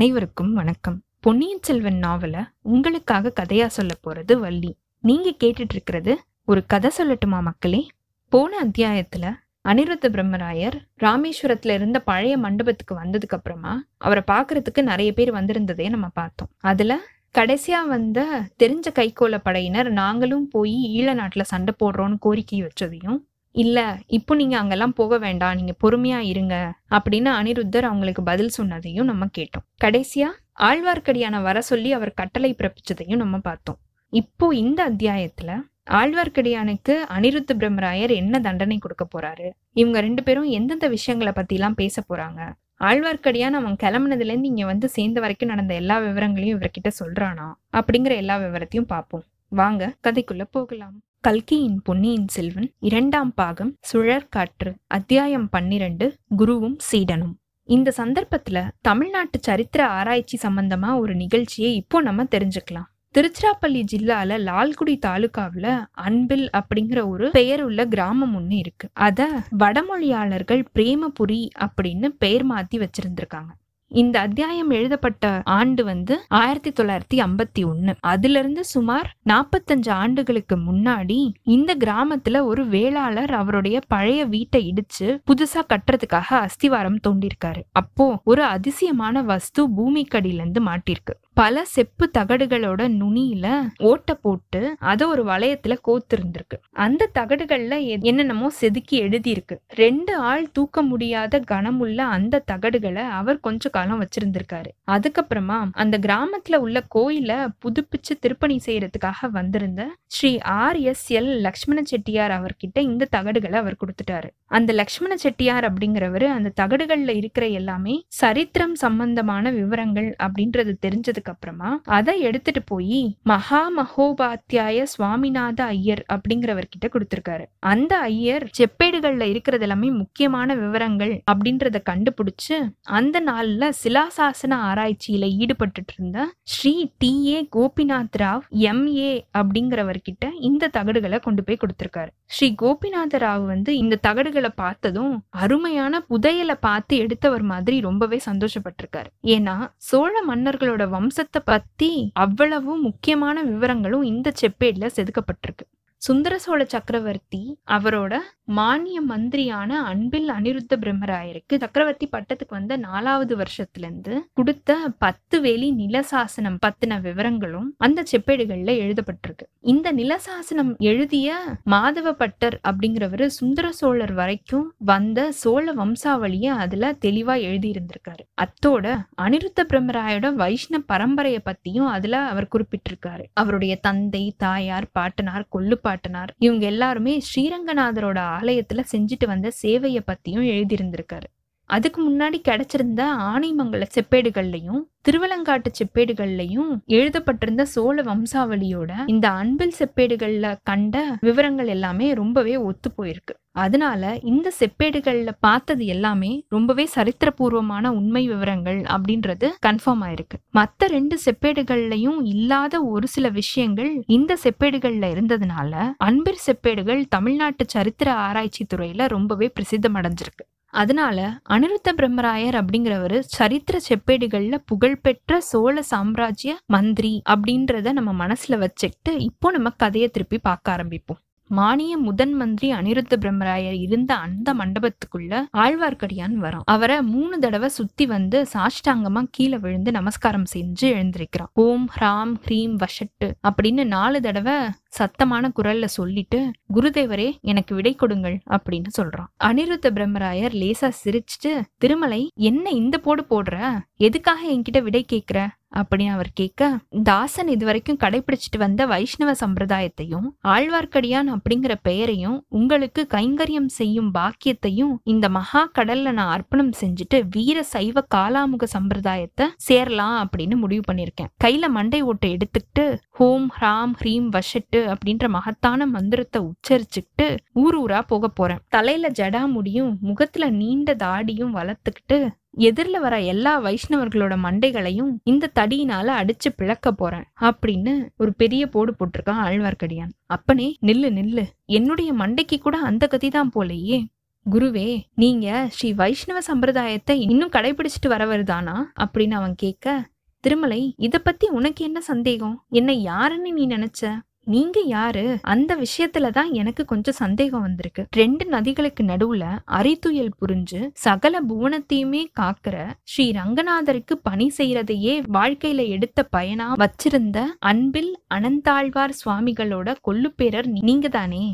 அனைவருக்கும் வணக்கம். பொன்னியின் செல்வன் நாவல உங்களுக்காக கதையா சொல்ல போறது வள்ளி. நீங்க கேட்டுட்டு இருக்கிறது ஒரு கதை சொல்லட்டுமா மக்களே? போன அத்தியாயத்துல அனிருத்த பிரம்மராயர் ராமேஸ்வரத்துல இருந்த பழைய மண்டபத்துக்கு வந்ததுக்கு அப்புறமா அவரை பாக்குறதுக்கு நிறைய பேர் வந்திருந்ததே நம்ம பார்த்தோம். அதுல கடைசியா வந்த தெரிஞ்ச கைகோள படையினர் நாங்களும் போய் ஈழ நாட்டுல சண்டை போடுறோம்னு கோரிக்கை வச்சதையும் இல்ல இப்போ நீங்க அங்கெல்லாம் போக வேண்டாம் நீங்க பொறுமையா இருங்க அப்படின்னு அனிருத்தர் அவங்களுக்கு பதில் சொன்னதையும் நம்ம கேட்டோம். கடைசியா ஆழ்வார்க்கடியான வர சொல்லி அவர் கட்டளை பிறப்பிச்சதையும் நம்ம பார்த்தோம். இப்போ இந்த அத்தியாயத்துல ஆழ்வார்க்கடியானுக்கு அனிருத்த பிரம்மராயர் என்ன தண்டனை கொடுக்க போறாரு? இவங்க ரெண்டு பேரும் எந்தெந்த விஷயங்களை பத்தி எல்லாம் பேச போறாங்க? ஆழ்வார்க்கடியான் அவன் கிளம்புனதுல இருந்து இங்க வந்து சேர்ந்த வரைக்கும் நடந்த எல்லா விவரங்களையும் இவர்கிட்ட சொல்றானா? அப்படிங்கிற எல்லா விவரத்தையும் பார்ப்போம். வாங்க கதைக்குள்ள போகலாம். கல்கியின் பொன்னியின் செல்வன் இரண்டாம் பாகம் சுழற்காற்று அத்தியாயம் பன்னிரண்டு குருவும் சீடனும். இந்த சந்தர்ப்பத்துல தமிழ்நாட்டு சரித்திர ஆராய்ச்சி சம்பந்தமா ஒரு நிகழ்ச்சியை இப்போ நம்ம தெரிஞ்சுக்கலாம். திருச்சிராப்பள்ளி ஜில்லால லால்குடி தாலுகாவில் அன்பில் அப்படிங்கிற ஒரு பெயர் உள்ள கிராமம் ஒன்னு இருக்கு. அத வடமொழியாளர்கள் பிரேமபுரி அப்படின்னு பெயர் மாத்தி வச்சிருந்திருக்காங்க. இந்த அத்தியாயம் எழுதப்பட்ட ஆண்டு வந்து ஆயிரத்தி தொள்ளாயிரத்தி ஐம்பத்தி ஒன்னு. அதுல இருந்து சுமார் நாற்பத்தஞ்சு ஆண்டுகளுக்கு முன்னாடி இந்த கிராமத்துல ஒரு வேளாளர் அவருடைய பழைய வீட்டை இடிச்சு புதுசா கட்டுறதுக்காக அஸ்திவாரம் தோண்டிருக்காரு அப்போ ஒரு அதிசயமான வஸ்து பூமிக்கடியில இருந்து மாட்டிருக்கு பல செப்பு தகடுகளோட நுனியில ஓட்ட போட்டு அதை ஒரு வளையத்துல கோத்திருந்திருக்கு. அந்த தகடுகள்ல எ- என்னென்னமோ செதுக்கி எழுதியிருக்கு. ரெண்டு ஆள் தூக்க முடியாத கனமுள்ள அந்த தகடுகளை அவர் கொஞ்ச காலம் வச்சிருந்திருக்காரு. அதுக்கப்புறமா அந்த கிராமத்துல உள்ள கோயில புதுப்பிச்சு திருப்பணி செய்யறதுக்காக வந்திருந்த Shri R S L Lakshmana Chettiar அவர்கிட்ட இந்த தகடுகளை அவர் கொடுத்துட்டாரு. அந்த லக்ஷ்மண செட்டியார் அப்படிங்கிறவரு அந்த தகடுகள்ல இருக்கிற எல்லாமே சரித்திரம் சம்பந்தமான விவரங்கள் அப்படின்றது தெரிஞ்சதுக்கு அப்புறமா அதை எடுத்துட்டு போய் மகா மகோபாத்தியாய சுவாமிநாத ஐயர் அப்படிங்கிறவர்கிட்ட கொடுத்திருக்காரு. அந்த ஐயர் செப்பேடுகள்ல இருக்கிறது எல்லாமே முக்கியமான விவரங்கள் அப்படின்றத கண்டுபிடிச்சு அந்த நாள்ல சிலாசாசன ஆராய்ச்சியில ஈடுபட்டு இருந்த Shri T. A. Gopinath Rao M. A. அப்படிங்கிறவர்கிட்ட இந்த தகடுகளை கொண்டு போய் கொடுத்திருக்காரு. ஸ்ரீ கோபிநாத ராவ் வந்து இந்த தகடுகளை பார்த்ததும் அருமையான புதையலை பார்த்து எடுத்தவர் மாதிரி ரொம்பவே சந்தோஷப்பட்டிருக்காரு. ஏன்னா சோழ மன்னர்களோட வம்ச வம்சத்தை பத்தி அவ்வளவு முக்கியமான விவரங்களும் இந்த செப்பேட்ல செதுக்கப்பட்டிருக்கு. சுந்தர சோழ சக்கரவர்த்தி அவரோட மானிய மந்திரியான அன்பில் அனிருத்த பிரம்மராயருக்கு சக்கரவர்த்தி பட்டத்துக்கு வந்த நாலாவது வருஷத்துல இருந்து கொடுத்த பத்து வேலி நிலசாசனம் பத்தின விவரங்களும் அந்த செப்பேடுகள்ல எழுதப்பட்டிருக்கு. இந்த நிலசாசனம் எழுதிய மாதவ பட்டர் அப்படிங்கிறவரு சுந்தர சோழர் வரைக்கும் வந்த சோழ வம்சாவளிய அதுல தெளிவா எழுதியிருந்திருக்காரு. அத்தோட அனிருத்த பிரம்மராயோட வைஷ்ண பரம்பரையை பத்தியும் அதுல அவர் குறிப்பிட்டிருக்காரு. அவருடைய தந்தை தாயார் பாட்டனார் கொள்ளுப்பாட்டனார் இவங்க எல்லாருமே ஸ்ரீரங்கநாதரோட ஆலயத்துல செஞ்சுட்டு வந்த சேவைய பத்தியும் எழுதியிருந்திருக்காரு. அதுக்கு முன்னாடி கிடைச்சிருந்த ஆனைமங்கல செப்பேடுகள்லையும் திருவலங்காட்டு செப்பேடுகள்லையும் எழுதப்பட்டிருந்த சோழ வம்சாவளியோட இந்த அன்பில் செப்பேடுகள்ல கண்ட விவரங்கள் எல்லாமே ரொம்பவே ஒத்து போயிருக்கு. அதனால இந்த செப்பேடுகள்ல பார்த்தது எல்லாமே ரொம்பவே சரித்திரபூர்வமான உண்மை விவரங்கள் அப்படின்றது கன்ஃபார்ம் ஆயிருக்கு. மத்த ரெண்டு செப்பேடுகள்லயும் இல்லாத ஒரு சில விஷயங்கள் இந்த செப்பேடுகள்ல இருந்ததுனால அன்பில் செப்பேடுகள் தமிழ்நாட்டு சரித்திர ஆராய்ச்சி துறையில ரொம்பவே பிரசித்தம் அடைஞ்சிருக்கு அதனால அனிருத்த பிரம்மராயர் அப்படிங்கிறவர் சரித்திர செப்பேடுகள்ல புகழ்பெற்ற சோழ சாம்ராஜ்ய மந்திரி அப்படின்றத நம்ம மனசுல வச்சுக்கிட்டு இப்போ நம்ம கதையை திருப்பி பார்க்க ஆரம்பிப்போம். மானிய முதன் மந்திரி அனிருத்த பிரம்மராயர் இருந்த அந்த மண்டபத்துக்குள்ள ஆழ்வார்க்கடியான் வரான். அவரை மூணு தடவை சுத்தி வந்து சாஷ்டாங்கமா கீழே விழுந்து நமஸ்காரம் செஞ்சு எழுந்திருக்கிறான். ஓம் ஹ்ராம் ஹ்ரீம் வஷட்டு அப்படின்னு நாலு தடவை சத்தமான குரல்ல சொல்லிட்டு குருதேவரே எனக்கு விடை கொடுங்கள் அப்படின்னு சொல்றான். அனிருத்த பிரம்மராயர் லேசா சிரிச்சுட்டு திருமலை என்ன இந்த போடு போடுற? எதுக்காக என்கிட்ட விடை கேக்குற? அப்படின்னு அவர் கேட்க தாசன் இதுவரைக்கும் கடைபிடிச்சிட்டு வந்த வைஷ்ணவ சம்பிரதாயத்தையும் ஆழ்வார்க்கடியான் அப்படிங்கிற பெயரையும் உங்களுக்கு கைங்கரியம் செய்யும் பாக்கியத்தையும் இந்த மகா கடல்ல நான் அர்ப்பணம் செஞ்சுட்டு வீர சைவ காலாமுக சம்பிரதாயத்தை சேரலாம் அப்படின்னு முடிவு பண்ணியிருக்கேன். கையில மண்டை ஓட்டை எடுத்துக்கிட்டு ஹோம் ஹ்ராம் ஹ்ரீம் வஷட்டு அப்படின்ற மகத்தான மந்திரத்தை உச்சரிச்சுக்கிட்டு ஊர் ஊரா போக போறேன். தலையில ஜடா முடியும் முகத்துல நீண்ட தாடியும் வளர்த்துக்கிட்டு எதிர்ல வர எல்லா வைஷ்ணவர்களோட மண்டைகளையும் இந்த தடியினால அடிச்சு பிளக்க போறேன் அப்படின்னு ஒரு பெரிய போடு போட்டிருக்கான் ஆழ்வார்க்கடியான். அப்பனே நில்லு நில்லு. என்னுடைய மண்டைக்கு கூட அந்த கதி தான் போலையே. குருவே நீங்க ஸ்ரீ வைஷ்ணவ சம்பிரதாயத்தை இன்னும் கடைபிடிச்சிட்டு வரவருதானா அப்படின்னு அவன் கேட்க திருமலை இத பத்தி உனக்கு என்ன சந்தேகம்? என்ன யாருன்னு நீ நினைச்ச? நீங்க யாரு? அந்த விஷயத்துல தான் எனக்கு கொஞ்சம் சந்தேகம் வந்திருக்கு. ரெண்டு நதிகளுக்கு நடுவுல அரித்துயல் புரிஞ்சு சகல புவனத்தையுமே காக்கிற ஸ்ரீ ரங்கநாதருக்கு பணி செய்யறதையே வாழ்க்கையில எடுத்த பயனா வச்சிருந்த அன்பில் அனந்தாழ்வார் சுவாமிகளோட கொல்லுப்பேரர் நீங்க தானே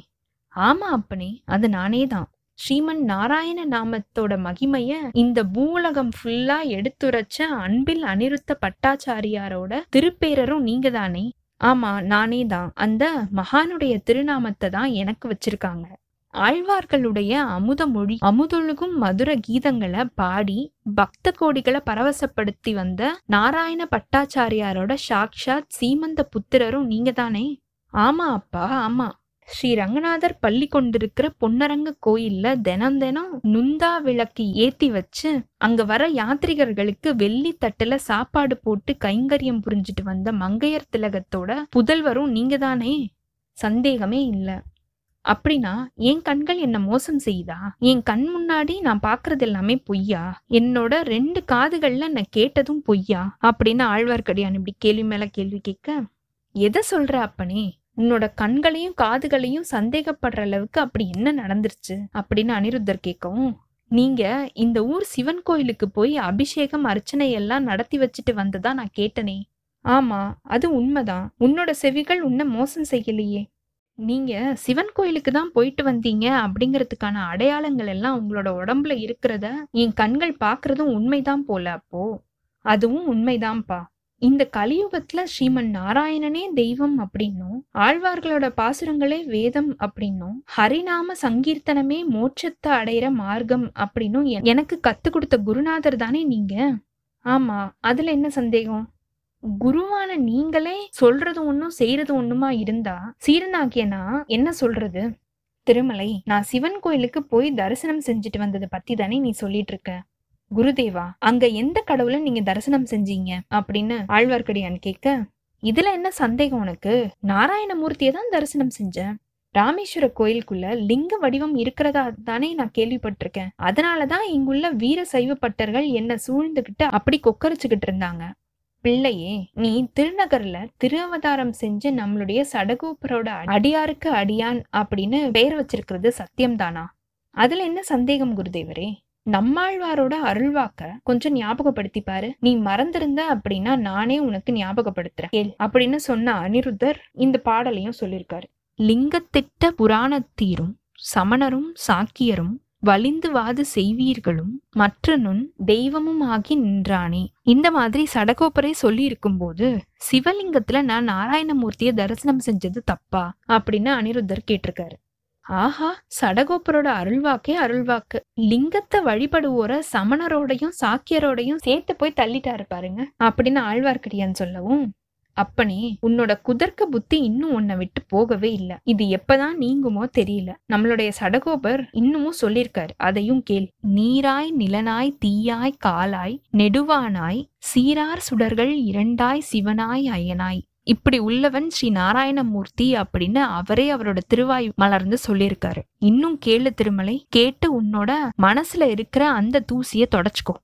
ஆமா அப்பனே அது நானே தான் ஸ்ரீமன் நாராயண நாமத்தோட மகிமைய இந்த பூவுலகம் ஃபுல்லா எடுத்துரைச்ச அன்பில் அனிருத்த பட்டாச்சாரியாரோட திருப்பேரரும் நீங்க தானே ஆமா நானே தான். அந்த மகானுடைய திருநாமத்தை தான் எனக்கு வச்சிருக்காங்க. ஆழ்வார்களுடைய அமுத மொழி அமுதொழுகும் மதுர கீதங்களை பாடி பக்த கோடிகளை பரவசப்படுத்தி வந்த நாராயண பட்டாச்சாரியாரோட சாக்ஷாத் சீமந்த புத்திரரும் நீங்க தானே ஆமா அப்பா ஆமா. ஸ்ரீ ரங்கநாதர் பள்ளி கொண்டிருக்கிற பொன்னரங்க கோயில்ல தினம் தினம் நுந்தா விளக்கு ஏத்தி வச்சு அங்க வர யாத்ரிகர்களுக்கு வெள்ளி தட்டுல சாப்பாடு போட்டு கைங்கரியம் புரிஞ்சிட்டு வந்த மங்கையர் திலகத்தோட புதல்வரும் நீங்க தானே சந்தேகமே இல்ல. அப்படின்னா என் கண்கள் என்ன மோசம் செய்யுதா என் கண் முன்னாடி நான் பாக்குறது எல்லாமே பொய்யா? என்னோட ரெண்டு காதுகள்ல நான் கேட்டதும் பொய்யா? அப்படின்னு ஆழ்வார்க்கடியான் இப்படி கேள்வி மேல கேள்வி கேட்க எதை சொல்ற அப்பனே? உன்னோட கண்களையும் காதுகளையும் சந்தேகப்படுற அளவுக்கு அப்படி என்ன நடந்துருச்சு? அப்படின்னு அனிருத்தர் கேட்கவும் நீங்க இந்த ஊர் சிவன் கோயிலுக்கு போய் அபிஷேகம் அர்ச்சனை எல்லாம் நடத்தி வச்சுட்டு வந்ததா நான் கேட்டனே. ஆமா அது உண்மைதான். உன்னோட செவிகள் உன்னை மோசம் செய்யலையே. நீங்க சிவன் கோயிலுக்கு தான் போயிட்டு வந்தீங்க அப்படிங்கறதுக்கான அடையாளங்கள் எல்லாம் உங்களோட உடம்புல இருக்கிறத என் கண்கள் பாக்குறதும் உண்மைதான் போல அப்போ. அதுவும் உண்மைதான்ப்பா. இந்த கலியுகத்துல ஸ்ரீமன் நாராயணனே தெய்வம் அப்படின்னும் ஆழ்வார்களோட பாசுரங்களே வேதம் அப்படின்னும் ஹரிநாம சங்கீர்த்தனமே மோட்சத்தை அடையிற மார்க்கம் அப்படின்னும் எனக்கு கத்து கொடுத்த குருநாதர் தானே நீங்க? ஆமா அதுல என்ன சந்தேகம்? குருவான நீங்களே சொல்றது ஒண்ணும் செய்யறது ஒண்ணுமா இருந்தா சீரனாகியனா என்ன சொல்றது? திருமலை நான் சிவன் கோயிலுக்கு போய் தரிசனம் செஞ்சுட்டு வந்ததை பத்தி தானே நீ சொல்லிட்டு இருக்க. குருதேவா அங்க எந்த கடவுளை நீங்க தரிசனம் செஞ்சீங்க? அப்படின்னு ஆழ்வார்க்கடியான் கேட்க இதுல என்ன சந்தேகம் உனக்கு? நாராயணமூர்த்தியை தான் தரிசனம் செஞ்சேன். ராமேஸ்வர கோயிலுக்குள்ள லிங்க வடிவம் இருக்கிறதா தானே நான் கேள்விப்பட்டிருக்கேன். அதனாலதான் இங்குள்ள வீர சைவ பட்டர்கள் என்ன சூழ்ந்துகிட்டு அப்படி கொக்கரிச்சுக்கிட்டு இருந்தாங்க. பிள்ளையே நீ திருநகர்ல திருஅவதாரம் செஞ்சு நம்மளுடைய சடகோபரோட அடியாருக்கு அடியான் அப்படின்னு பெயர் வச்சிருக்கிறது சத்தியம்தானா? அதுல என்ன சந்தேகம் குருதேவரே? நம்மாழ்வாரோட அருள்வாக்க கொஞ்சம் ஞாபகப்படுத்தி பாரு. நீ மறந்திருந்த அப்படின்னா நானே உனக்கு ஞாபகப்படுத்துறேன். கேள் அப்படின்னு சொன்ன அனிருத்தர் இந்த பாடலையும் சொல்லியிருக்காரு. லிங்கத்திட்ட புராணத்தீரும் சமணரும் சாக்கியரும் வலிந்து வாது செய்வீர்களும் மற்ற நுண் தெய்வமும் ஆகி நின்றானே. இந்த மாதிரி சடகோப்பரே சொல்லி இருக்கும்போது சிவலிங்கத்துல நான் நாராயணமூர்த்தியை தரிசனம் செஞ்சது தப்பா? அப்படின்னு அனிருத்தர் கேட்டிருக்காரு. ஆஹா சடகோப்பரோட அருள்வாக்கே அருள்வாக்கு. லிங்கத்தை வழிபடுவோர சமணரோடையும் சாக்கியரோடையும் சேர்த்து போய் தள்ளிட்டாரு பாருங்க. அப்படின்னு ஆழ்வார்க்கடியான் சொல்லவும் அப்பனே உன்னோட குதர்க்க புத்தி இன்னும் உன்னை விட்டு போகவே இல்ல. இது எப்பதான் நீங்குமோ தெரியல. நம்மளுடைய சடகோபர் இன்னமும் சொல்லியிருக்காரு அதையும் கேள். நீராய் நிலனாய் தீயாய் காலாய் நெடுவானாய் சீரார் சுடர்கள் இரண்டாய் சிவனாய் அயனாய். இப்படி உள்ளவன் ஸ்ரீ நாராயணமூர்த்தி அப்படின்னு அவரே அவரோட திருவாய் மலர்ந்து சொல்லியிருக்காரு. இன்னும் கேளு திருமலை கேட்டு உன்னோட மனசுல இருக்கிற அந்த தூசிய தொடச்சுக்கோ.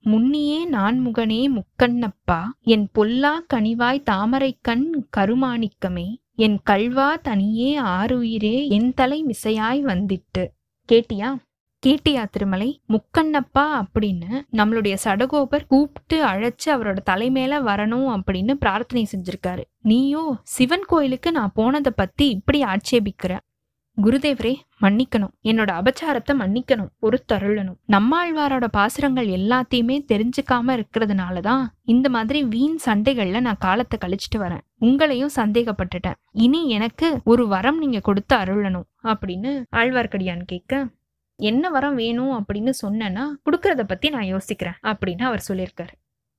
முன்னியே நான்முகனே முக்கண்ணப்பா என் பொல்லா கனிவாய் தாமரைக்கண் கருமாணிக்கமே என் கல்வா தனியே ஆறுயிரே என் தலை மிசையாய் வந்திட்டு. கேட்டியா? கேட்டியா திருமலை முக்கண்ணப்பா அப்படின்னு நம்மளுடைய சடகோபர் கூப்பிட்டு அழைச்சு அவரோட தலைமையில வரணும் அப்படின்னு பிரார்த்தனை செஞ்சிருக்காரு. நீயோ சிவன் கோயிலுக்கு நான் போனதை பத்தி இப்படி ஆட்சேபிக்கிற. குருதேவரே மன்னிக்கணும். என்னோட அபச்சாரத்தை மன்னிக்கணும். பொறுத்தருளணும் நம்மாழ்வாரோட பாசுரங்கள் எல்லாத்தையுமே தெரிஞ்சுக்காம இருக்கிறதுனால தான் இந்த மாதிரி வீண் சண்டைகள்ல நான் காலத்தை கழிச்சிட்டு வரேன். உங்களையும் சந்தேகப்பட்டுட்டேன். இனி எனக்கு ஒரு வரம் நீங்க கொடுத்து அருளணும் அப்படின்னு ஆழ்வார்க்கடியான் கேட்க என்ன வரம் வேணும் அப்படின்னு சொன்னேன்னா கொடுக்கறத பத்தி நான் யோசிக்கிறேன் அப்படின்னு அவர் சொல்லியிருக்காரு.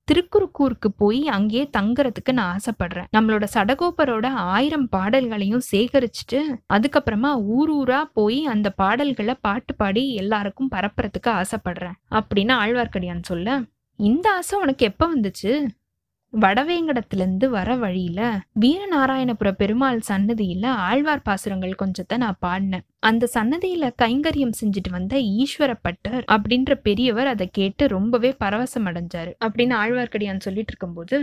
திருக்குறுக்கூருக்கு போய் அங்கேயே தங்குறதுக்கு நான் ஆசைப்படுறேன். நம்மளோட சடகோபரோட ஆயிரம் பாடல்களையும் சேகரிச்சுட்டு அதுக்கப்புறமா ஊர் ஊரா போய் அந்த பாடல்களை பாட்டு பாடி எல்லாருக்கும் பரப்புறதுக்கு ஆசைப்படுறேன் அப்படின்னு ஆழ்வார்க்கடியான் சொல்ல இந்த ஆசை உனக்கு எப்ப வந்துச்சு? வடவேங்கடத்திலிருந்து வர வழியில வீரநாராயணபுர பெருமாள் சன்னதியில ஆழ்வார் பாசுரங்கள் கொஞ்சத்தை நான் பாடினேன். அந்த சன்னதியில கைங்கரியம் செஞ்சுட்டு வந்த ஈஸ்வரப்பட்டர் அப்படின்ற பெரியவர் அதை கேட்டு ரொம்பவே பரவசம் அடைஞ்சாரு. அப்படின்னு ஆழ்வார்க்கடியான் சொல்லிட்டு இருக்கும்போது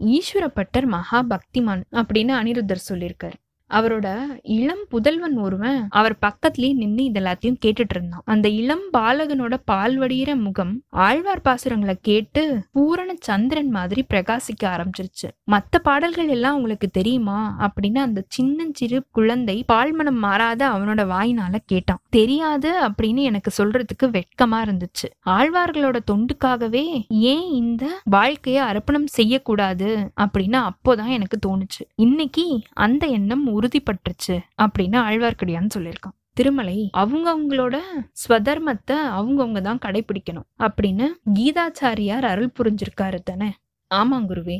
ஈஸ்வரப்பட்டர் மகா பக்திமான் அப்படின்னு அனிருத்தர் சொல்லியிருக்காரு. அவரோட இளம் புதல்வன் ஒருவன் அவர் பக்கத்துலயே நின்னு இது எல்லாத்தையும் கேட்டுட்டு இருந்தான் அந்த இளம் பாலகனோட பால் வடிகிற முகம் ஆழ்வார் பாசுரங்களை கேட்டு பூரண சந்திரன் மாதிரி பிரகாசிக்க ஆரம்பிச்சிருச்சு. மத்த பாடல்கள் எல்லாம் உங்களுக்கு தெரியுமா? அப்படின்னு அந்த சின்னஞ்சிறு குழந்தை பால்மனம் மாறாத அவனோட வாயினால கேட்டான். தெரியாது அப்படின்னு எனக்கு சொல்றதுக்கு வெட்கமா இருந்துச்சு. ஆழ்வார்களோட தொண்டுக்காகவே ஏன் இந்த வாழ்க்கையை அர்ப்பணம் செய்யக்கூடாது அப்படின்னு அப்போதான் எனக்கு தோணுச்சு. இன்னைக்கு அந்த எண்ணம் உறுதிப்பட்டுருச்சு அப்படின்னு ஆழ்வார்க்கடியான்னு சொல்லியிருக்கான். திருமலை அவங்கவங்களோட ஸ்வதர்மத்தை அவங்கவுங்க தான் கடைபிடிக்கணும் அப்படின்னு கீதாச்சாரியார் அருள் புரிஞ்சிருக்காரு தானே? ஆமாம் குருவே.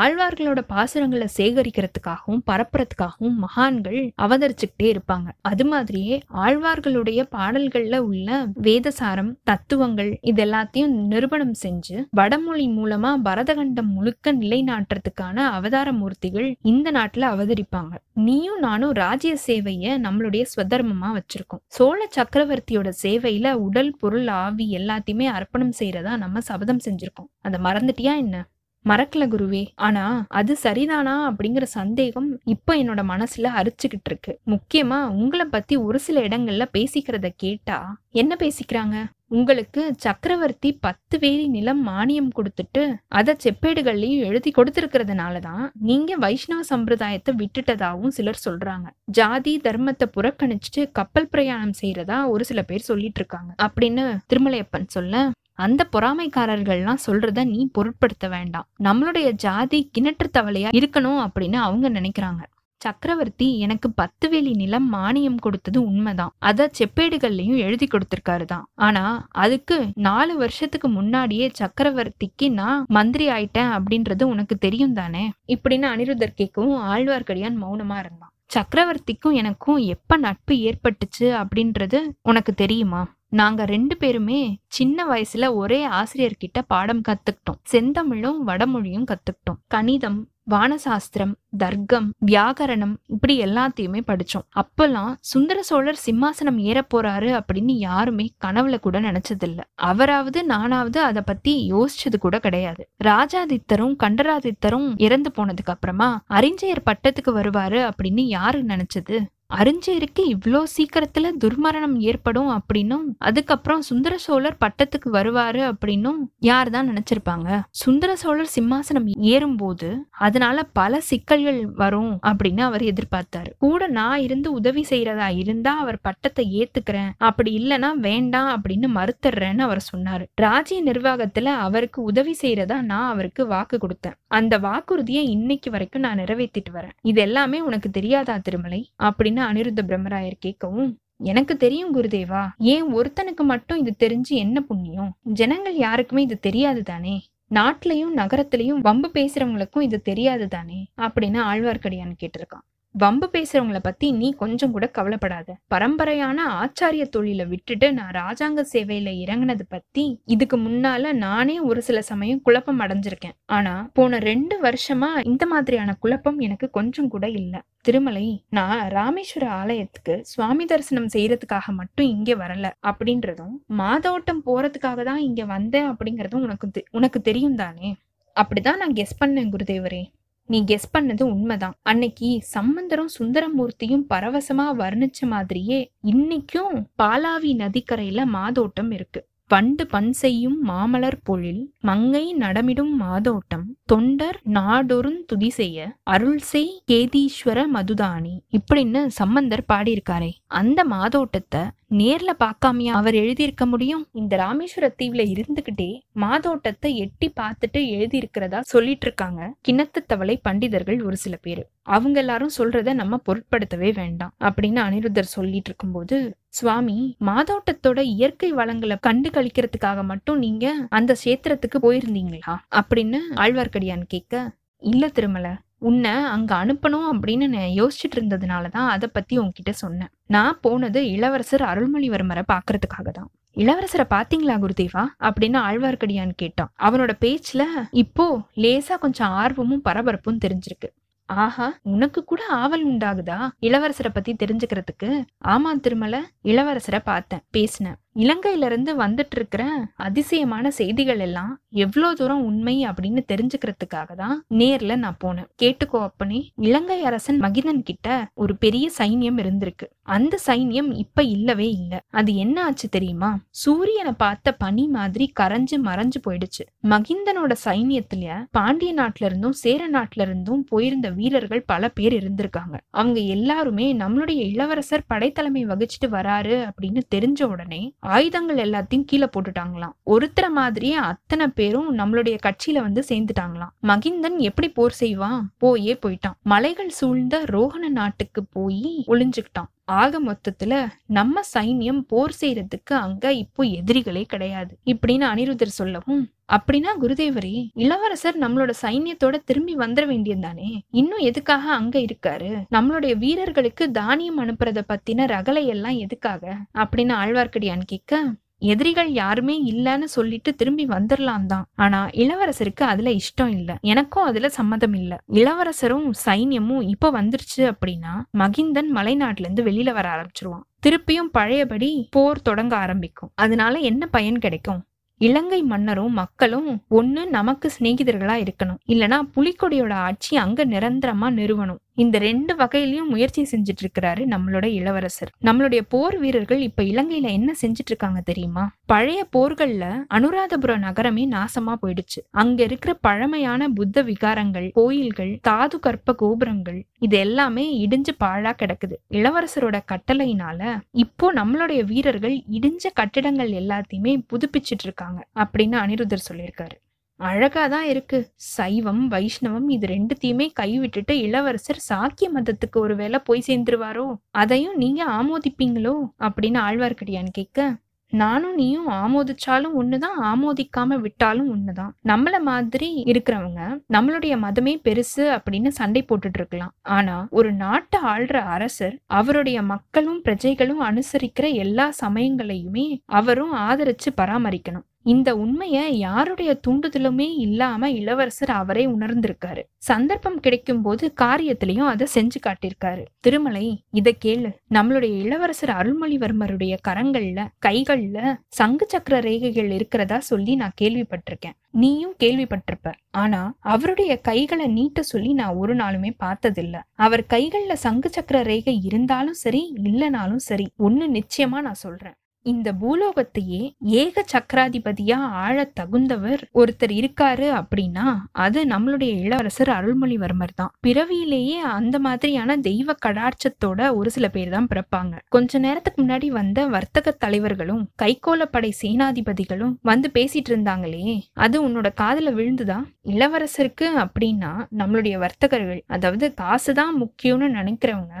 ஆழ்வார்களோட பாசுரங்களை சேகரிக்கிறதுக்காகவும் பரப்புறதுக்காகவும் மகான்கள் அவதரிச்சுக்கிட்டே இருப்பாங்க. அது மாதிரியே ஆழ்வார்களுடைய பாடல்கள்ல உள்ள வேதசாரம் தத்துவங்கள் இது எல்லாத்தையும் நிரூபணம் செஞ்சு வடமொழி மூலமா பரதகண்டம் முழுக்க நிலைநாட்டுறதுக்கான அவதார மூர்த்திகள் இந்த நாட்டுல அவதரிப்பாங்க. நீயும் நானும் ராஜ்ய சேவைய நம்மளுடைய ஸ்வதர்மமா வச்சிருக்கோம். சோழ சக்கரவர்த்தியோட சேவையில உடல் பொருள் ஆவி எல்லாத்தையுமே அர்ப்பணம் செய்யறதா நம்ம சபதம் செஞ்சிருக்கோம். அதை மறந்துட்டியா என்ன? மறக்கல குருவே. ஆனா அது சரிதானா அப்படிங்கிற சந்தேகம் இப்ப என்னோட மனசுல அரிச்சுக்கிட்டு இருக்கு. முக்கியமா உங்களை பத்தி ஒரு சில இடங்கள்ல பேசிக்கிறத கேட்டா என்ன பேசிக்கிறாங்க? உங்களுக்கு சக்கரவர்த்தி பத்து வேலி நிலம் மானியம் கொடுத்துட்டு அதை செப்பேடுகள்லயும் எழுதி கொடுத்திருக்கிறதுனால தான் நீங்க வைஷ்ணவ சம்பிரதாயத்தை விட்டுட்டதாகவும் சிலர் சொல்றாங்க. ஜாதி தர்மத்தை புறக்கணிச்சுட்டு கப்பல் பிரயாணம் செய்யறதா ஒரு சில பேர் சொல்லிட்டு இருக்காங்க. அப்படின்னு திருமலையப்பன் சொல்ல அந்த பொறாமைக்காரர்கள்லாம் சொல்றத நீ பொருட்படுத்த வேண்டாம். நம்மளுடைய ஜாதி கிணற்று தவளையா இருக்கணும் அப்படின்னு அவங்க நினைக்கிறாங்க. சக்கரவர்த்தி எனக்கு பத்து வேலி நிலம் மானியம் கொடுத்தது உண்மைதான். அத செப்பேடுகள்லயும் எழுதி கொடுத்திருக்காரு தான். ஆனா அதுக்கு நாலு வருஷத்துக்கு முன்னாடியே சக்கரவர்த்திக்கு நான் மந்திரி ஆயிட்டேன் அப்படின்றது உனக்கு தெரியும் தானே? இப்படின்னு அனிருத்தர் கேட்கவும் ஆழ்வார்க்கடியான் மௌனமா இருந்தான். சக்கரவர்த்திக்கும் எனக்கும் எப்ப நட்பு ஏற்பட்டுச்சு அப்படின்றது உனக்கு தெரியுமா? நாங்க ரெண்டு பேருமே சின்ன வயசுல ஒரே ஆசிரியர்கிட்ட பாடம் கத்துக்கிட்டோம். செந்தமிழும் வடமொழியும் கத்துக்கிட்டோம். கணிதம் வானசாஸ்திரம் தர்க்கம் வியாகரணம் இப்படி எல்லாத்தையுமே படிச்சோம். அப்பெல்லாம் சுந்தர சோழர் சிம்மாசனம் ஏற போறாரு அப்படின்னு யாருமே கனவுல கூட நினைச்சதில்ல. அவராவது நானாவது அதை பத்தி யோசிச்சது கூட கிடையாது. ராஜாதித்தரும் கண்டராதித்தரும் இறந்து போனதுக்கு அப்புறமா அறிஞ்சயர் பட்டத்துக்கு வருவாரு அப்படின்னு யாரு நினைச்சது? அறிஞ்சயருக்கு இவ்வளோ சீக்கிரத்துல துர்மரணம் ஏற்படும் அப்படின்னும் அதுக்கப்புறம் சுந்தர சோழர் பட்டத்துக்கு வருவாரு அப்படின்னும் யார் தான் நினைச்சிருப்பாங்க? சுந்தர சோழர் சிம்மாசனம் ஏறும்போது அதனால பல சிக்கல்கள் வரும் அப்படின்னு அவர் எதிர்பார்த்தாரு. கூட நான் இருந்து உதவி செய்யறதா இருந்தா அவர் பட்டத்தை ஏத்துக்கிறேன். அப்படி இல்லைன்னா வேண்டாம் அப்படின்னு மறுத்துறேன்னு அவர் சொன்னாரு. ராஜ்ய நிர்வாகத்துல அவருக்கு உதவி செய்யறதா நான் அவருக்கு வாக்கு கொடுத்தேன். அந்த வாக்குறுதியை இன்னைக்கு வரைக்கும் நான் நிறைவேற்றிட்டு வரேன். இது எல்லாமே உனக்கு தெரியாதா திருமலை? அப்படின்னு அனிருத்த பிரம்மராயர் கேட்கவும் எனக்கு தெரியும் குருதேவா ஏன் ஒருத்தனுக்கு மட்டும் இது தெரிஞ்சு என்ன புண்ணியம்? ஜனங்கள் யாருக்குமே இது தெரியாது தானே? நாட்டிலையும் நகரத்திலையும் வம்பு பேசுறவங்களுக்கும் இது தெரியாது தானே? அப்படின்னு ஆழ்வார்க்கடியான் கேட்டிருக்கான். வம்பு பேசுறவங்கள பத்தி நீ கொஞ்சம் கூட கவலைப்படாத. பரம்பரையான ஆச்சாரிய தொழிலை விட்டுட்டு நான் ராஜாங்க சேவையில இறங்குனது பத்தி இதுக்கு முன்னால நானே ஒரு சில சமயம் குழப்பம் அடைஞ்சிருக்கேன். ஆனா போன ரெண்டு வருஷமா இந்த மாதிரியான குழப்பம் எனக்கு கொஞ்சம் கூட இல்ல. திருமலை நான் ராமேஸ்வர ஆலயத்துக்கு சுவாமி தரிசனம் செய்யறதுக்காக மட்டும் இங்க வரல அப்படின்றதும் மாதோட்டம் போறதுக்காக தான் இங்க வந்தேன் அப்படிங்கறதும் உனக்கு தெ- உனக்கு தெரியும் தானே அப்படிதான் நான் கெஸ் பண்ணேன் குருதேவரே. நீ கெஸ் பண்ணது உண்மைதான். அன்னைக்கு சம்பந்தரும் சுந்தரமூர்த்தியும் பரவசமா வர்ணிச்ச மாதிரியே இன்னைக்கும் பாலாவி நதிக்கரையில மாதோட்டம் இருக்கு. வண்டு பண் செய்யும் மாமலர் பொழில் மங்கை நடமிடும் மாதோட்டம் தொண்டர் நாடொருந் துதி செய்ய அருள் செய் கேதீஸ்வர மதுதானி இப்படின்னு சம்பந்தர் பாடியிருக்காரே. அந்த மாதோட்டத்தை நேர்ல பார்க்காமையா அவர் எழுதியிருக்க முடியும்? இந்த ராமேஸ்வர தீவுல இருந்துகிட்டே மாதோட்டத்தை எட்டி பார்த்துட்டு எழுதியிருக்கிறதா சொல்லிட்டு இருக்காங்க கிணத்து தவளை பண்டிதர்கள் ஒரு சில பேர். அவங்க எல்லாரும் சொல்றத நம்ம பொருட்படுத்தவே வேண்டாம் அப்படின்னு அனிருத்தர் சொல்லிட்டு இருக்கும்போது சுவாமி மாதோட்டத்தோட இயற்கை வளங்களை கண்டு கழிக்கிறதுக்காக மட்டும் நீங்க அந்த கஷேத்திரத்துக்கு போயிருந்தீங்களா? அப்படின்னு ஆழ்வார்க்கடியான் கேட்க இல்ல திருமலை உன்னை அங்க அனுப்பணும் அப்படின்னு நான் யோசிச்சுட்டு இருந்ததுனால தான் அதை பத்தி உன்கிட்ட சொன்னேன். நான் போனது இளவரசர் அருள்மொழிவர்மரை பாக்குறதுக்காக தான். இளவரசரை பாத்தீங்களா குருதேவா? அப்படின்னு ஆழ்வார்க்கடியான் கேட்டான். அவனோட பேச்சுல இப்போ லேசா கொஞ்சம் ஆர்வமும் பரபரப்பும் தெரிஞ்சிருக்கு. ஆஹா உனக்கு கூட ஆவல் உண்டாகுதா? இளவரசரை பத்தி தெரிஞ்சுக்கிறதுக்கு. ஆமா திருமலை இளவரசரை பார்த்தேன் பேசினேன். இலங்கையிலிருந்து வந்துட்டு இருக்கிற அதிசயமான செய்திகள் எல்லாம் எவ்வளோ தூரம் உண்மை அப்படின்னு தெரிஞ்சுக்கிறதுக்காக தான் நேர்ல நான் போனேன். கேட்டுக்கோ அப்பனே இலங்கை அரசன் மகிதன் கிட்ட ஒரு பெரிய சைன்யம் இருந்திருக்கு. அந்த சைன்யம் இப்ப இல்லவே இல்லை. அது என்ன ஆச்சு தெரியுமா? சூரியனை பார்த்த பனி மாதிரி கரைஞ்சு மறைஞ்சு போயிடுச்சு. மகிந்தனோட சைன்யத்துல பாண்டிய நாட்டுல இருந்தும் சேர நாட்டுல இருந்தும் போயிருந்த வீரர்கள் பல பேர் இருந்திருக்காங்க. அவங்க எல்லாருமே நம்மளுடைய இளவரசர் படைத்தலைமை வகிச்சுட்டு வராரு அப்படின்னு தெரிஞ்ச உடனே ஆயுதங்கள் எல்லாத்தையும் கீழே போட்டுட்டாங்களாம். ஒருத்தர மாதிரியே அத்தனை பேரும் நம்மளுடைய கட்சியில வந்து சேர்ந்துட்டாங்களாம். மகிந்தன் எப்படி போர் செய்வான்? போயே போயிட்டான். மலைகள் சூழ்ந்த ரோகண நாட்டுக்கு போய் ஒளிஞ்சுக்கிட்டான். ஆக மொத்தத்துல நம்ம சைன்யம் போர் செய்யறதுக்கு அங்க இப்போ எதிரிகளே கிடையாது. இப்படின்னு அனிருத்தர் சொல்லவும் அப்படின்னா குருதேவரே இளவரசர் நம்மளோட சைன்யத்தோட திரும்பி வந்துட வேண்டியதுதானே? இன்னும் எதுக்காக அங்க இருக்காரு? நம்மளுடைய வீரர்களுக்கு தானியம் அனுப்புறத பத்தின ரகலை எல்லாம் எதுக்காக? அப்படின்னு ஆழ்வார்க்கடியான் கேட்க எதிரிகள் யாருமே இல்லைன்னு சொல்லிட்டு திரும்பி வந்துடலாம் தான். ஆனா இளவரசருக்கு அதுல இஷ்டம் இல்ல. எனக்கும் அதுல சம்மதம் இல்ல. இளவரசரும் சைன்யமும் இப்ப வந்துருச்சு அப்படின்னா மகிந்தன் மலைநாட்டுல இருந்து வெளியில வர ஆரம்பிச்சிருவான். திருப்பியும் பழையபடி போர் தொடங்க ஆரம்பிக்கும். அதனால என்ன பயன் கிடைக்கும்? இலங்கை மன்னரும் மக்களும் ஒன்னு நமக்கு சிநேகிதர்களா இருக்கணும். இல்லனா புலிக்கொடியோட ஆட்சி அங்க நிரந்தரமா நிறுவனும் இந்த ரெண்டு வகையிலையும் முயற்சி செஞ்சுட்டு இருக்கிறாரு நம்மளோட இளவரசர். நம்மளுடைய போர் வீரர்கள் இப்ப இலங்கையில என்ன செஞ்சுட்டு இருக்காங்க தெரியுமா? பழைய போர்கள்ல அனுராதபுர நகரமே நாசமா போயிடுச்சு. அங்க இருக்கிற பழமையான புத்த விகாரங்கள் கோயில்கள் தாது கற்ப கோபுரங்கள் இது எல்லாமே இடிஞ்சு பாழா கிடக்குது. இளவரசரோட கட்டளையினால இப்போ நம்மளுடைய வீரர்கள் இடிஞ்ச கட்டிடங்கள் எல்லாத்தையுமே புதுப்பிச்சிட்டு இருக்காங்க அப்படின்னு அனிருத்தர் சொல்லியிருக்காரு. அழகா தான் இருக்கு. சைவம் வைஷ்ணவம் இது ரெண்டுத்தையுமே கைவிட்டுட்டு இளவரசர் சாக்கிய மதத்துக்கு ஒருவேளை போய் சேர்ந்துருவாரோ? அதையும் நீங்க ஆமோதிப்பீங்களோ? அப்படின்னு ஆழ்வார்க்கடியான் கேட்க நானும் நீயும் ஆமோதிச்சாலும் ஒண்ணுதான் ஆமோதிக்காம விட்டாலும் ஒண்ணுதான். நம்மள மாதிரி இருக்கிறவங்க நம்மளுடைய மதமே பெருசு அப்படின்னு சண்டை போட்டுட்டு இருக்கலாம். ஆனா ஒரு நாட்டை ஆள்ற அரசர் அவருடைய மக்களும் பிரஜைகளும் அனுசரிக்கிற எல்லா சமயங்களையுமே அவரும் ஆதரிச்சு பராமரிக்கணும். இந்த உண்மையை யாருடைய தூண்டுதலுமே இல்லாம இளவரசர் அவரே உணர்ந்திருக்காரு. சந்தர்ப்பம் கிடைக்கும் போது காரியத்திலையும் அதை செஞ்சு காட்டியிருக்காரு. திருமலை இத கேளு. நம்மளுடைய இளவரசர் அருள்மொழிவர்மருடைய கரங்கள்ல கைகள்ல சங்கு சக்கர ரேகைகள் இருக்கிறதா சொல்லி நான் கேள்விப்பட்டிருக்கேன். நீயும் கேள்விப்பட்டிருப்ப. ஆனா அவருடைய கைகளை நீட்ட சொல்லி நான் ஒரு நாளுமே பார்த்ததில்ல. அவர் கைகள்ல சங்கு சக்கர ரேகை இருந்தாலும் சரி இல்லைனாலும் சரி ஒண்ணு நிச்சயமா நான் சொல்றேன். இந்த பூலோகத்தையே ஏக சக்கராதிபதியா ஆழ தகுந்தவர் ஒருத்தர் இருக்காரு அப்படின்னா அது நம்மளுடைய இளவரசர் அருள்மொழிவர்மர் தான். பிறவியிலேயே அந்த மாதிரியான தெய்வ கடாட்சத்தோட ஒரு சில பேர் தான் பிறப்பாங்க. கொஞ்ச நேரத்துக்கு முன்னாடி வந்த வர்த்தக தலைவர்களும் கைகோலப்படை சேனாதிபதிகளும் வந்து பேசிட்டு இருந்தாங்களே அது உன்னோட காதல விழுந்துதா? இளவரசருக்கு அப்படின்னா நம்மளுடைய வர்த்தகர்கள் அதாவது காசுதான் முக்கியம்னு நினைக்கிறவங்க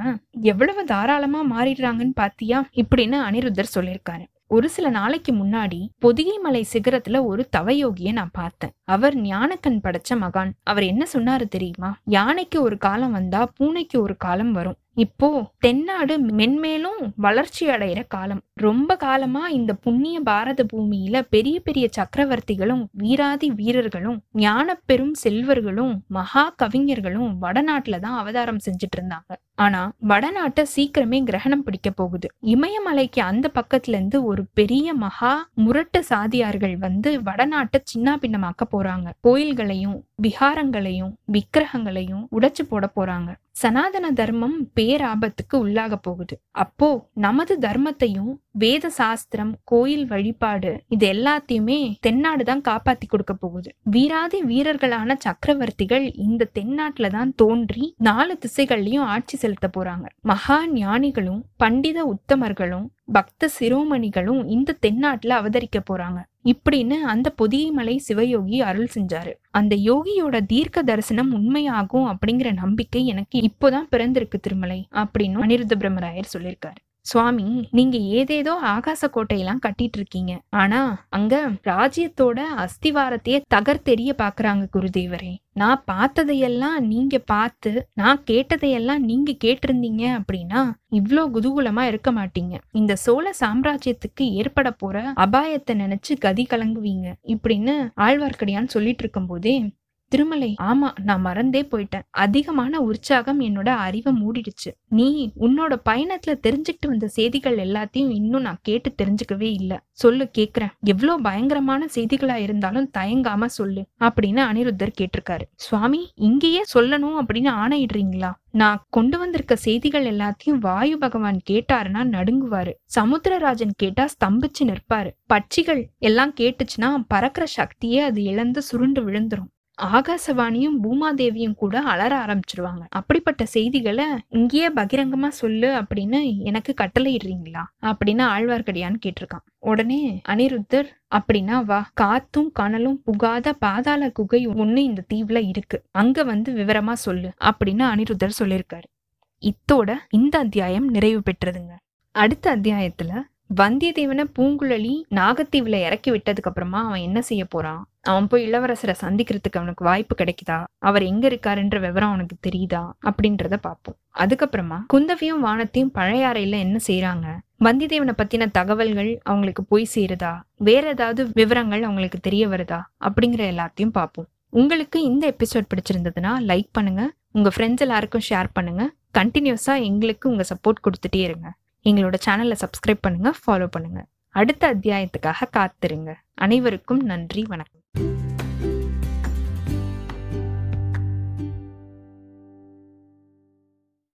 எவ்வளவு தாராளமா மாறிடுறாங்கன்னு பாத்தியா? இப்படின்னு அனிருத்தர் சொல்லியிருக்காரு. ஒரு சில நாளைக்கு முன்னாடி பொதிகை மலை சிகரத்துல ஒரு தவயோகிய நான் பார்த்தேன். அவர் ஞானக்கண் படைச்ச மகான். அவர் என்ன சொன்னாரு தெரியுமா? யானைக்கு ஒரு காலம் வந்தா பூனைக்கு ஒரு காலம் வரும். இப்போ தென்னாடு மென்மேலும் வளர்ச்சி அடைகிற காலம். ரொம்ப காலமா இந்த புண்ணிய பாரத பூமியில பெரிய பெரிய சக்கரவர்த்திகளும் வீராதி வீரர்களும் ஞான பெரும் செல்வர்களும் மகா கவிஞர்களும் வடநாட்டுல தான் அவதாரம் செஞ்சுட்டு இருந்தாங்க. ஆனா வடநாட்டை சீக்கிரமே கிரகணம் பிடிக்க போகுது. இமயமலைக்கு அந்த பக்கத்துல இருந்து ஒரு பெரிய மகா முரட்டு சாதியார்கள் வந்து வடநாட்டை சின்ன பின்னமாக்க போறாங்க. கோயில்களையும் விகாரங்களையும் விக்கிரகங்களையும் உடைச்சு போட போறாங்க. சனாதன தர்மம் பேராபத்துக்கு உள்ளாக போகுது. அப்போ நமது தர்மத்தையும் வேத சாஸ்திரம் கோயில் வழிபாடு இது எல்லாத்தையுமே தென்னாடு தான் காப்பாத்தி கொடுக்க போகுது. வீராதி வீரர்களான சக்கரவர்த்திகள் இந்த தென்னாட்டுல தான் தோன்றி நாலு திசைகள்லயும் ஆட்சி செலுத்த போறாங்க. மகா ஞானிகளும் பண்டித உத்தமர்களும் பக்த சிரோமணிகளும் இந்த தென்னாட்டுல அவதரிக்க போறாங்க. இப்படின்னு அந்த பொதியமலை சிவயோகி அருள் செஞ்சாரு. அந்த யோகியோட தீர்க்க தரிசனம் உண்மையாகும் அப்படிங்கிற நம்பிக்கை எனக்கு இப்போதான் பிறந்திருக்கு திருமலை அப்படின்னு அனிருத்த பிரம்மராயர் சொல்லியிருக்காரு. சுவாமி நீங்க ஏதேதோ ஆகாச கோட்டையெல்லாம் கட்டிட்டு இருக்கீங்க ஆனா அங்க ராஜ்யத்தோட அஸ்திவாரத்தையே தகர்த்தெறிய பாக்குறாங்க குருதேவரே. நான் பார்த்ததையெல்லாம் நீங்க பார்த்து நான் கேட்டதையெல்லாம் நீங்க கேட்டிருந்தீங்க அப்படின்னா இவ்வளோ குதூகலமா இருக்க மாட்டீங்க. இந்த சோழ சாம்ராஜ்யத்துக்கு ஏற்பட போற அபாயத்தை நினைச்சு கதி கலங்குவீங்க. இப்படின்னு ஆழ்வார்க்கடியான் சொல்லிட்டு இருக்கும் போதே திருமலை. ஆமா நான் மறந்தே போயிட்டேன். அதிகமான உற்சாகம் என்னோட அறிவை மூடிடுச்சு. நீ உன்னோட பயணத்துல தெரிஞ்சுக்கிட்டு வந்த செய்திகள் எல்லாத்தையும் இன்னும் நான் கேட்டு தெரிஞ்சுக்கவே இல்ல. சொல்லு கேக்குறேன். எவ்வளோ பயங்கரமான செய்திகளா இருந்தாலும் தயங்காம சொல்லு அப்படின்னு அனிருத்தர் கேட்டிருக்காரு. சுவாமி இங்கேயே சொல்லணும் அப்படின்னு ஆணையிடுறீங்களா? நான் கொண்டு வந்திருக்க செய்திகள் எல்லாத்தையும் வாயு பகவான் கேட்டாருன்னா நடுங்குவாரு. சமுத்திரராஜன் கேட்டா ஸ்தம்பிச்சு நிற்பாரு. பட்சிகள் எல்லாம் கேட்டுச்சுன்னா பறக்கிற சக்தியே அது இழந்து சுருண்டு விழுந்துரும். ஆகாசவாணியும் பூமாதேவியும் கூட அலற ஆரம்பிச்சிருவாங்க. அப்படிப்பட்ட செய்திகளை இங்கேயே பகிரங்கமா சொல்லு அப்படின்னு எனக்கு கட்டளையிடுறீங்களா? அப்படின்னு ஆழ்வார்க்கடியான்னு கேட்டிருக்கான். உடனே அனிருத்தர் அப்படின்னா வா. காத்தும் கனலும் புகாத பாதாள குகை ஒண்ணு இந்த தீவுல இருக்கு. அங்க வந்து விவரமா சொல்லு அப்படின்னு அனிருத்தர் சொல்லியிருக்காரு. இத்தோட இந்த அத்தியாயம் நிறைவு பெற்றதுங்க. அடுத்த அத்தியாயத்துல வந்தியத்தேவனை பூங்குழலி நாகத்தீவுல இறக்கி விட்டதுக்கு அப்புறமா அவன் என்ன செய்ய போறான்? அவன் போய் இளவரசரை சந்திக்கிறதுக்கு அவனுக்கு வாய்ப்பு கிடைக்குதா? அவர் எங்க இருக்காருன்ற விவரம் அவனுக்கு தெரியுதா? அப்படின்றத பார்ப்போம். அதுக்கப்புறமா குந்தவியும் வானத்தையும் பழைய அறையில என்ன செய்யறாங்க வந்தியத்தேவனை பத்தின தகவல்கள் அவங்களுக்கு போய் சேருதா? வேற ஏதாவது விவரங்கள் அவங்களுக்கு தெரிய வருதா? அப்படிங்கிற எல்லாத்தையும் பார்ப்போம். உங்களுக்கு இந்த எபிசோட் பிடிச்சிருந்ததுன்னா லைக் பண்ணுங்க. உங்க ஃப்ரெண்ட்ஸ் எல்லாருக்கும் ஷேர் பண்ணுங்க. கண்டினியூஸா எங்களுக்கு உங்க சப்போர்ட் கொடுத்துட்டே இருங்க. எங்களோட சேனலை சப்ஸ்கிரைப் பண்ணுங்க ஃபாலோ பண்ணுங்க. அடுத்த அத்தியாயத்துக்காக காத்திருங்க. அனைவருக்கும் நன்றி வணக்கம். Thank you